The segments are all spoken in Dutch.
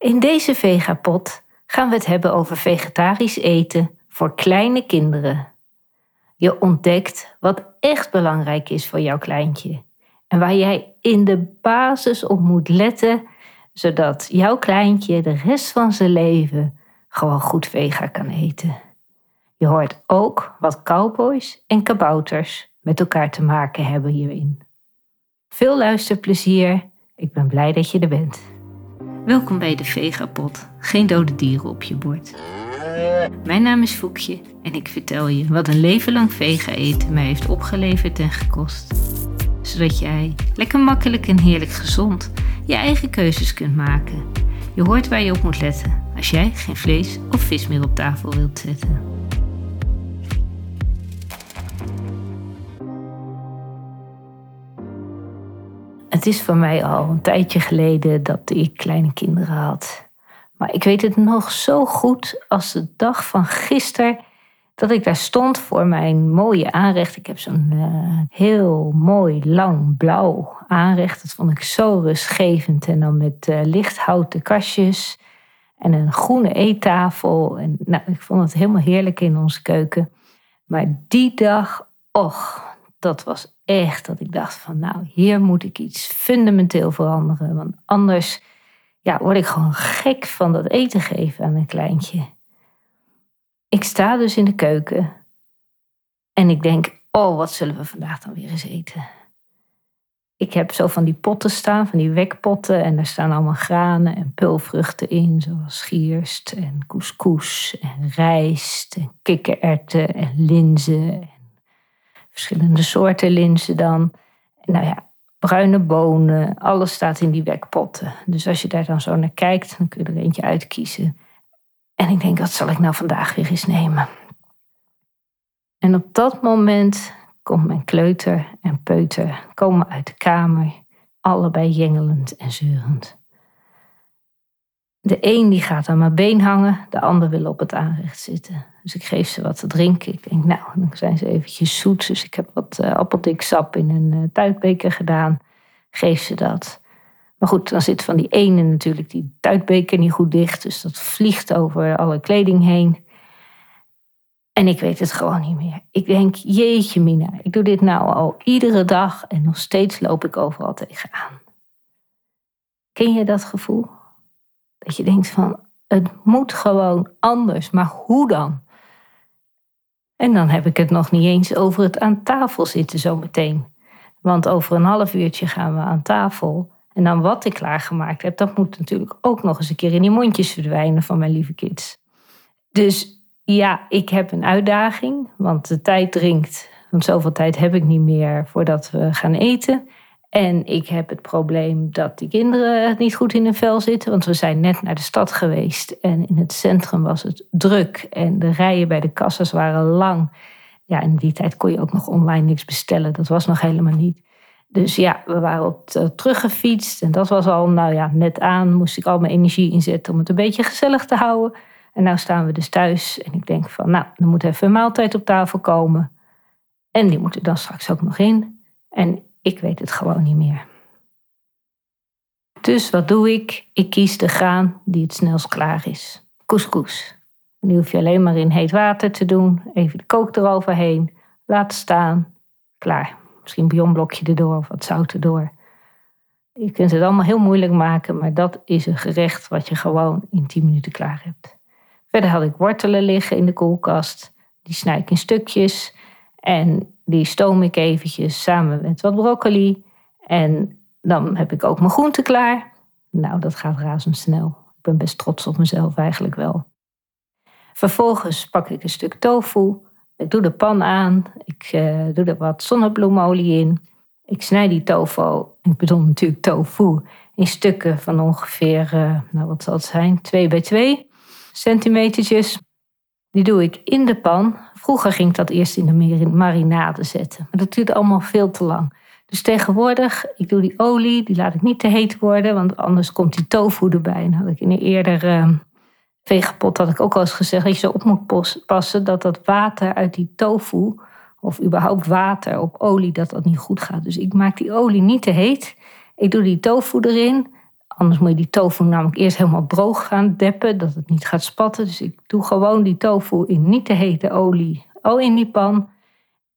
In deze vegapot gaan we het hebben over vegetarisch eten voor kleine kinderen. Je ontdekt wat echt belangrijk is voor jouw kleintje en waar jij in de basis op moet letten, zodat jouw kleintje de rest van zijn leven gewoon goed vega kan eten. Je hoort ook wat cowboys en kabouters met elkaar te maken hebben hierin. Veel luisterplezier. Ik ben blij dat je er bent. Welkom bij de Vegapot. Geen dode dieren op je bord. Mijn naam is Foekje en ik vertel je wat een leven lang vega eten mij heeft opgeleverd en gekost. Zodat jij lekker makkelijk en heerlijk gezond je eigen keuzes kunt maken. Je hoort waar je op moet letten als jij geen vlees of vis meer op tafel wilt zetten. Het is voor mij al een tijdje geleden dat ik kleine kinderen had. Maar ik weet het nog zo goed als de dag van gisteren dat ik daar stond voor mijn mooie aanrecht. Ik heb zo'n uh, heel mooi lang blauw aanrecht. Dat vond ik zo rustgevend. En dan met uh, lichthouten kastjes en een groene eettafel. En nou, ik vond het helemaal heerlijk in onze keuken. Maar die dag, och, dat was echt dat ik dacht van nou, hier moet ik iets fundamenteel veranderen. Want anders ja, word ik gewoon gek van dat eten geven aan een kleintje. Ik sta dus in de keuken en ik denk, oh, wat zullen we vandaag dan weer eens eten? Ik heb zo van die potten staan, van die wekpotten. En daar staan allemaal granen en pulvruchten in, zoals gierst en couscous en rijst en kikkererwten en linzen verschillende soorten linzen dan. Nou ja, bruine bonen, alles staat in die wekpotten. Dus als je daar dan zo naar kijkt, dan kun je er eentje uitkiezen. En ik denk, wat zal ik nou vandaag weer eens nemen? En op dat moment komt mijn kleuter en peuter komen uit de kamer, allebei jengelend en zeurend. De een die gaat aan mijn been hangen, de ander wil op het aanrecht zitten. Dus ik geef ze wat te drinken. Ik denk, nou, dan zijn ze eventjes zoet. Dus ik heb wat uh, in een uh, tuitbeker gedaan. Geef ze dat. Maar goed, dan zit van die ene natuurlijk die tuitbeker niet goed dicht. Dus dat vliegt over alle kleding heen. En ik weet het gewoon niet meer. Ik denk, jeetje mina, ik doe dit nou al iedere dag en nog steeds loop ik overal tegenaan. Ken je dat gevoel? Dat je denkt van, het moet gewoon anders, maar hoe dan? En dan heb ik het nog niet eens over het aan tafel zitten zometeen. Want over een half uurtje gaan we aan tafel. En dan wat ik klaargemaakt heb, dat moet natuurlijk ook nog eens een keer in die mondjes verdwijnen van mijn lieve kids. Dus ja, ik heb een uitdaging, want de tijd dringt. Want zoveel tijd heb ik niet meer voordat we gaan eten. En ik heb het probleem dat die kinderen niet goed in hun vel zitten. Want we zijn net naar de stad geweest. En in het centrum was het druk. En de rijen bij de kassas waren lang. Ja, in die tijd kon je ook nog online niks bestellen. Dat was nog helemaal niet. Dus ja, we waren op teruggefietst. En dat was al, nou ja, net aan. Moest ik al mijn energie inzetten om het een beetje gezellig te houden. En nu staan we dus thuis. En ik denk van, nou, er moet even een maaltijd op tafel komen. En die moet er dan straks ook nog in. En ik weet het gewoon niet meer. Dus wat doe ik? Ik kies de graan die het snelst klaar is. Couscous. Nu hoef je alleen maar in heet water te doen. Even de kook eroverheen. Laten staan. Klaar. Misschien een bouillonblokje erdoor of wat zout erdoor. Je kunt het allemaal heel moeilijk maken, maar dat is een gerecht wat je gewoon in 10 minuten klaar hebt. Verder had ik wortelen liggen in de koelkast. Die snij ik in stukjes. En die stoom ik eventjes samen met wat broccoli. En dan heb ik ook mijn groenten klaar. Nou, dat gaat razendsnel. Ik ben best trots op mezelf eigenlijk wel. Vervolgens pak ik een stuk tofu. Ik doe de pan aan. Ik uh, doe er wat zonnebloemolie in. Ik snij die tofu, ik bedoel natuurlijk tofu, in stukken van ongeveer, uh, nou wat zal het zijn, 2 bij 2 centimetertjes. Die doe ik in de pan. Vroeger ging ik dat eerst in de marinade zetten. Maar dat duurt allemaal veel te lang. Dus tegenwoordig, ik doe die olie, die laat ik niet te heet worden, want anders komt die tofu erbij. En had ik in een eerder uh, vegapot had ik ook al eens gezegd dat je zo op moet passen dat dat water uit die tofu, of überhaupt water op olie, dat dat niet goed gaat. Dus ik maak die olie niet te heet. Ik doe die tofu erin, Anders moet je die tofu namelijk eerst helemaal droog gaan deppen, dat het niet gaat spatten. Dus ik doe gewoon die tofu in niet te hete olie al in die pan.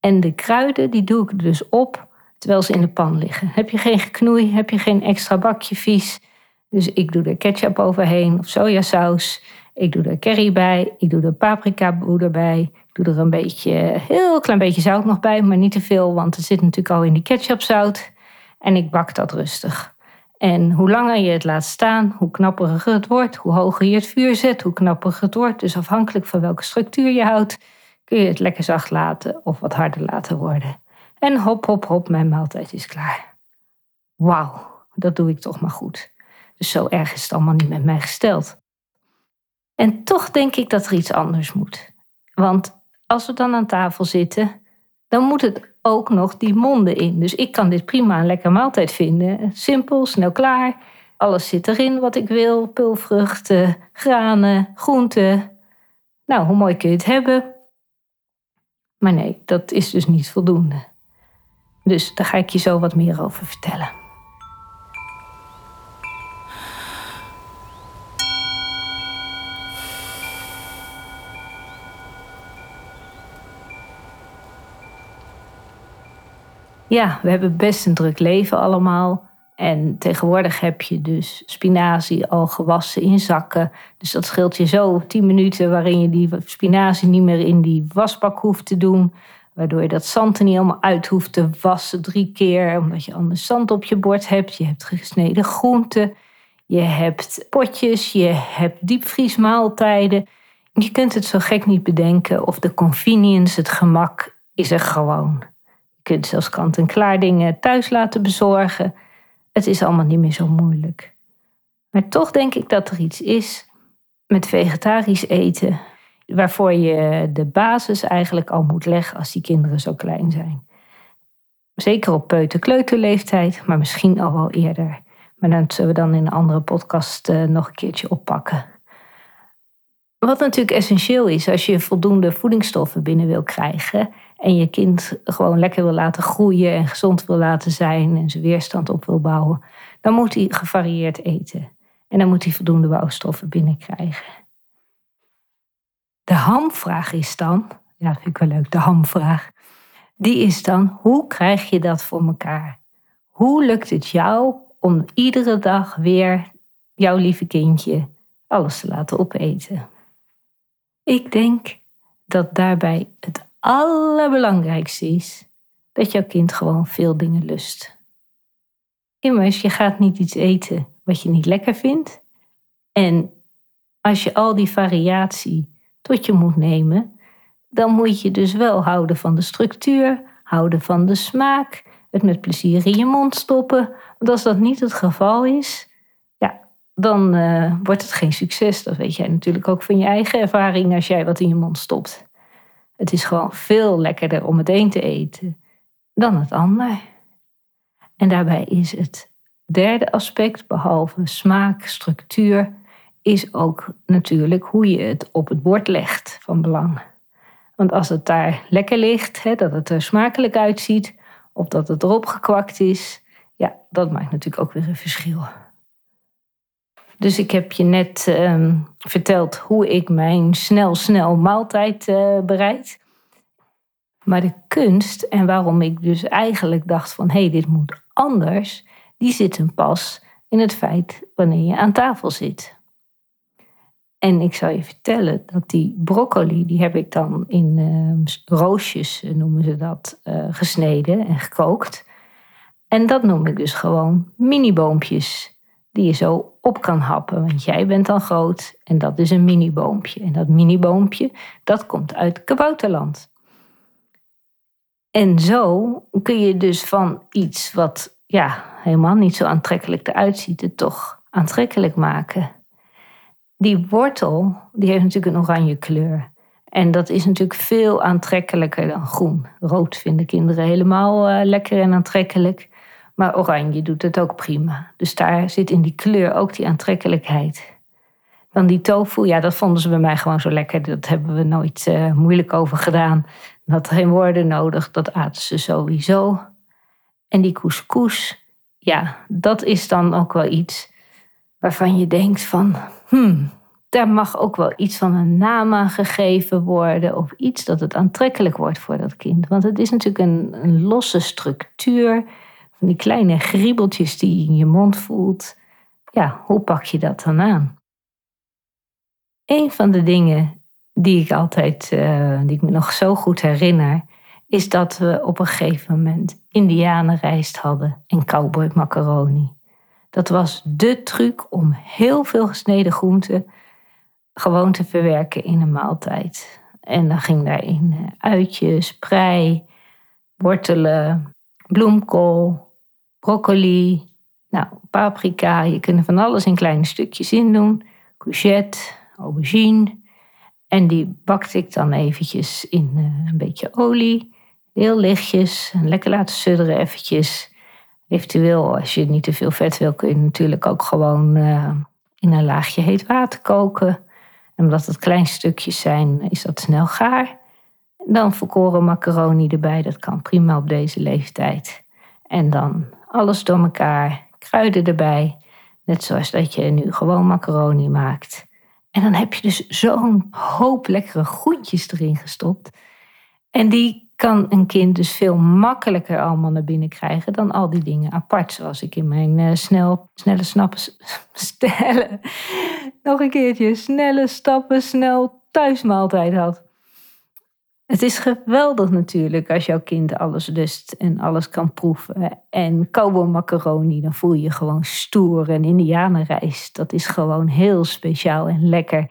En de kruiden, die doe ik dus op terwijl ze in de pan liggen. Heb je geen geknoei, heb je geen extra bakje vies. Dus ik doe er ketchup overheen of sojasaus. Ik doe er curry bij, ik doe er paprika bij. Ik doe er een beetje, heel klein beetje zout nog bij, maar niet te veel, want het zit natuurlijk al in die ketchupzout. En ik bak dat rustig. En hoe langer je het laat staan, hoe knapperiger het wordt. Hoe hoger je het vuur zet, hoe knapperiger het wordt. Dus afhankelijk van welke structuur je houdt, kun je het lekker zacht laten of wat harder laten worden. En hop, hop, hop, mijn maaltijd is klaar. Wauw, dat doe ik toch maar goed. Dus zo erg is het allemaal niet met mij gesteld. En toch denk ik dat er iets anders moet. Want als we dan aan tafel zitten, dan moet het ook nog die monden in. Dus ik kan dit prima een lekker maaltijd vinden. Simpel, snel klaar. Alles zit erin wat ik wil. Pulvruchten, granen, groenten. Nou, hoe mooi kun je het hebben? Maar nee, dat is dus niet voldoende. Dus daar ga ik je zo wat meer over vertellen. Ja, we hebben best een druk leven allemaal. En tegenwoordig heb je dus spinazie al gewassen in zakken. Dus dat scheelt je zo 10 minuten waarin je die spinazie niet meer in die wasbak hoeft te doen. Waardoor je dat zand er niet helemaal uit hoeft te wassen drie keer. Omdat je anders zand op je bord hebt. Je hebt gesneden groenten. Je hebt potjes. Je hebt diepvriesmaaltijden. Je kunt het zo gek niet bedenken. Of de convenience, het gemak, is er gewoon. Kunt zelfs kant-en-klaar dingen thuis laten bezorgen. Het is allemaal niet meer zo moeilijk. Maar toch denk ik dat er iets is met vegetarisch eten waarvoor je de basis eigenlijk al moet leggen als die kinderen zo klein zijn. Zeker op peuter-kleuterleeftijd, maar misschien al wel eerder. Maar dat zullen we dan in een andere podcast uh, nog een keertje oppakken. Wat natuurlijk essentieel is als je voldoende voedingsstoffen binnen wil krijgen en je kind gewoon lekker wil laten groeien en gezond wil laten zijn en zijn weerstand op wil bouwen, dan moet hij gevarieerd eten. En dan moet hij voldoende bouwstoffen binnenkrijgen. De hamvraag is dan, ja, vind ik wel leuk, de hamvraag. Die is dan, hoe krijg je dat voor elkaar? Hoe lukt het jou om iedere dag weer jouw lieve kindje alles te laten opeten? Ik denk dat daarbij het allerbelangrijkste is dat jouw kind gewoon veel dingen lust. Immers, je gaat niet iets eten wat je niet lekker vindt. En als je al die variatie tot je moet nemen, dan moet je dus wel houden van de structuur, houden van de smaak, het met plezier in je mond stoppen. Want als dat niet het geval is, dan uh, wordt het geen succes. Dat weet jij natuurlijk ook van je eigen ervaring als jij wat in je mond stopt. Het is gewoon veel lekkerder om het een te eten dan het ander. En daarbij is het derde aspect, behalve smaak, structuur, is ook natuurlijk hoe je het op het bord legt van belang. Want als het daar lekker ligt, hè, dat het er smakelijk uitziet, of dat het erop gekwakt is, ja, dat maakt natuurlijk ook weer een verschil. Dus ik heb je net ehm, verteld hoe ik mijn snel, snel maaltijd uh, bereid. Maar de kunst en waarom ik dus eigenlijk dacht van hé, hey, dit moet anders, die zit hem pas in het feit wanneer je aan tafel zit. En ik zal je vertellen dat die broccoli, die heb ik dan in uh, roosjes, eh, noemen ze dat, uh, gesneden en gekookt. En dat noem ik dus gewoon mini-boompjes die je zo op kan happen. Want jij bent dan groot en dat is een mini-boompje. En dat mini-boompje, dat komt uit kabouterland. En zo kun je dus van iets wat ja, helemaal niet zo aantrekkelijk eruit ziet, het toch aantrekkelijk maken die wortel, die heeft natuurlijk een oranje kleur. En dat is natuurlijk veel aantrekkelijker dan groen. Rood vinden kinderen helemaal uh, lekker en aantrekkelijk. Maar oranje doet het ook prima. Dus daar zit in die kleur ook die aantrekkelijkheid. Dan die tofu, ja, dat vonden ze bij mij gewoon zo lekker. Dat hebben we nooit uh, moeilijk over gedaan. Dat had geen woorden nodig, dat aten ze sowieso. En die couscous, ja, dat is dan ook wel iets waarvan je denkt van, hmm, daar mag ook wel iets van een naam aan gegeven worden of iets dat het aantrekkelijk wordt voor dat kind. Want het is natuurlijk een losse structuur die kleine griebeltjes die je in je mond voelt. Ja, hoe pak je dat dan aan? Een van de dingen die ik altijd, uh, die ik me nog zo goed herinner, is dat we op een gegeven moment indianenrijst hadden en cowboy macaroni. Dat was de truc om heel veel gesneden groenten gewoon te verwerken in een maaltijd. En dan ging daarin eh, uitjes, prei, wortelen, bloemkool, broccoli, nou, paprika. Je kunt er van alles in kleine stukjes in doen. Courgette, aubergine. En die bakte ik dan eventjes in eh, een beetje olie. Heel lichtjes. En lekker laten sudderen eventjes. Eventueel, als je niet te veel vet wil, kun je natuurlijk ook gewoon uh, in een laagje heet water koken. En omdat het klein stukjes zijn, is dat snel gaar. Dan volkoren macaroni erbij, dat kan prima op deze leeftijd. En dan alles door elkaar, kruiden erbij. Net zoals dat je nu gewoon macaroni maakt. En dan heb je dus zo'n hoop lekkere groentjes erin gestopt. En die kan een kind dus veel makkelijker allemaal naar binnen krijgen dan al die dingen apart. Zoals ik in mijn uh, snel, snelle snappen, stellen. Nog een keertje, snelle stappen, snel thuismaaltijd had. Het is geweldig natuurlijk als jouw kind alles lust en alles kan proeven. En cowboy macaroni, dan voel je gewoon stoer. En indianenrijst, dat is gewoon heel speciaal en lekker.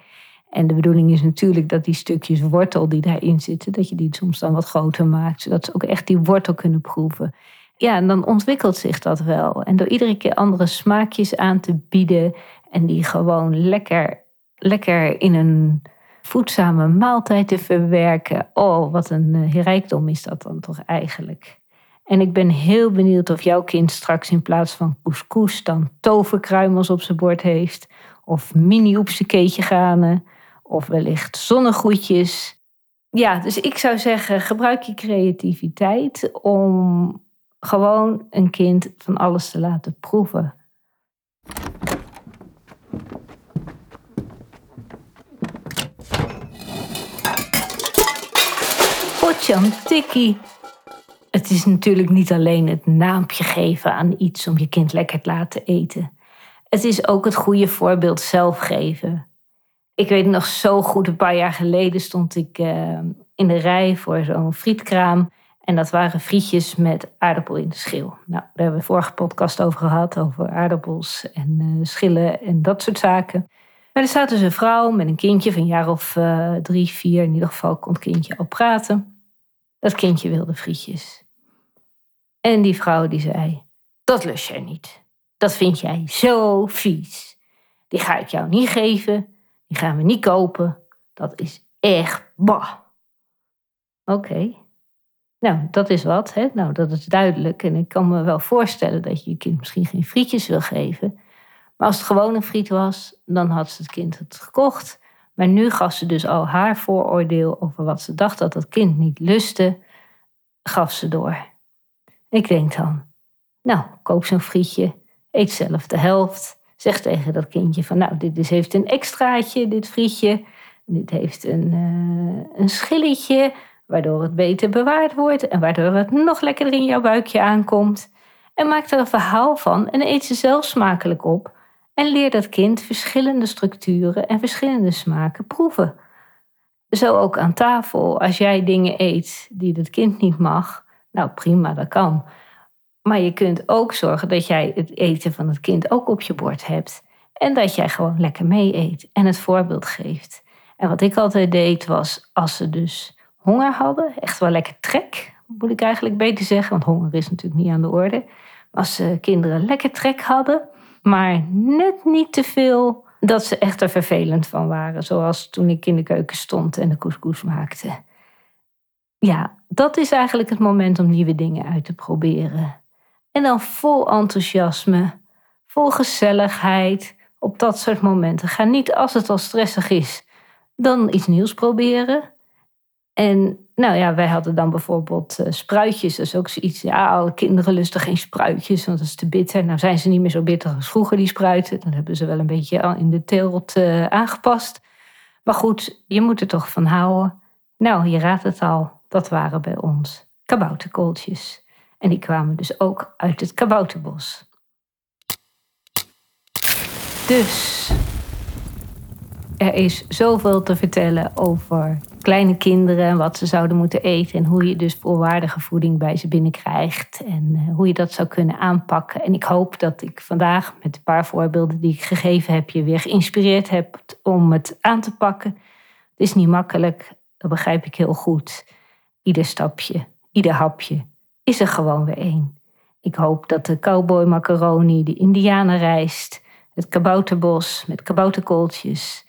En de bedoeling is natuurlijk dat die stukjes wortel die daarin zitten, dat je die soms dan wat groter maakt, zodat ze ook echt die wortel kunnen proeven. Ja, en dan ontwikkelt zich dat wel. En door iedere keer andere smaakjes aan te bieden en die gewoon lekker, lekker in een voedzame maaltijd te verwerken. Oh, wat een uh, rijkdom is dat dan toch eigenlijk. En ik ben heel benieuwd of jouw kind straks in plaats van couscous dan toverkruimels op zijn bord heeft. Of mini oepsekeetje granen. Of wellicht zonnegoedjes. Ja, dus ik zou zeggen, gebruik je creativiteit om gewoon een kind van alles te laten proeven. Tikkie. Het is natuurlijk niet alleen het naampje geven aan iets om je kind lekker te laten eten. Het is ook het goede voorbeeld zelf geven. Ik weet nog zo goed, een paar jaar geleden stond ik uh, in de rij voor zo'n frietkraam. En dat waren frietjes met aardappel in de schil. Nou, daar hebben we vorige podcast over gehad, over aardappels en uh, schillen en dat soort zaken. Maar er staat dus een vrouw met een kindje van een jaar of uh, drie, vier. In ieder geval kon het kindje al praten. Dat kindje wilde frietjes. En die vrouw die zei, dat lust jij niet. Dat vind jij zo vies. Die ga ik jou niet geven. Die gaan we niet kopen. Dat is echt bah. Oké. Nou, dat is wat. Hè? Nou, dat is duidelijk. En ik kan me wel voorstellen dat je je kind misschien geen frietjes wil geven. Maar als het gewoon een friet was, dan had het kind het gekocht. Maar nu gaf ze dus al haar vooroordeel over wat ze dacht dat het kind niet lustte, gaf ze door. Ik denk dan, nou, koop zo'n frietje, eet zelf de helft. Zeg tegen dat kindje van, nou, dit is, heeft een extraatje, dit frietje. Dit heeft een, uh, een schilletje, waardoor het beter bewaard wordt en waardoor het nog lekkerder in jouw buikje aankomt. En maak er een verhaal van en eet ze zelf smakelijk op. En leer dat kind verschillende structuren en verschillende smaken proeven. Zo ook aan tafel. Als jij dingen eet die het kind niet mag, nou prima, dat kan. Maar je kunt ook zorgen dat jij het eten van het kind ook op je bord hebt. En dat jij gewoon lekker mee eet en het voorbeeld geeft. En wat ik altijd deed was, als ze dus honger hadden, echt wel lekker trek, moet ik eigenlijk beter zeggen, want honger is natuurlijk niet aan de orde. Als ze kinderen lekker trek hadden, maar net niet te veel dat ze echt er vervelend van waren. Zoals toen ik in de keuken stond en de couscous maakte. Ja, dat is eigenlijk het moment om nieuwe dingen uit te proberen. En dan vol enthousiasme, vol gezelligheid op dat soort momenten. Ga niet als het al stressig is, dan iets nieuws proberen. En nou ja, wij hadden dan bijvoorbeeld uh, spruitjes. Dat is ook zoiets. Ja, alle kinderen lusten geen spruitjes, want dat is te bitter. Nou zijn ze niet meer zo bitter als vroeger, die spruiten. Dan hebben ze wel een beetje in de teelt uh, aangepast. Maar goed, je moet er toch van houden. Nou, je raadt het al. Dat waren bij ons kabouterkooltjes. En die kwamen dus ook uit het kabouterbos. Dus er is zoveel te vertellen over kleine kinderen en wat ze zouden moeten eten. En hoe je dus volwaardige voeding bij ze binnenkrijgt. En eh, hoe je dat zou kunnen aanpakken. En ik hoop dat ik vandaag met een paar voorbeelden die ik gegeven heb, je weer geïnspireerd heb om het aan te pakken. Het is niet makkelijk, dat begrijp ik heel goed. Ieder stapje, ieder hapje is er gewoon weer één. Ik hoop dat de cowboy macaroni, de indianenrijst, het kabouterbos met kabouterkooltjes,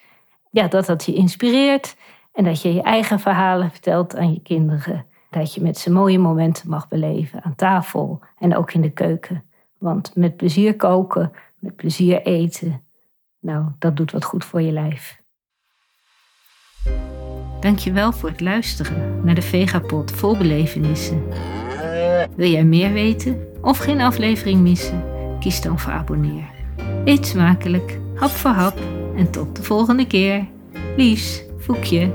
ja, dat dat je inspireert en dat je je eigen verhalen vertelt aan je kinderen. Dat je met ze mooie momenten mag beleven aan tafel en ook in de keuken. Want met plezier koken, met plezier eten, nou, dat doet wat goed voor je lijf. Dankjewel voor het luisteren naar de Vegapod vol belevenissen. Wil jij meer weten of geen aflevering missen? Kies dan voor abonneer. Eet smakelijk, hap voor hap en tot de volgende keer. Lies, Foekje.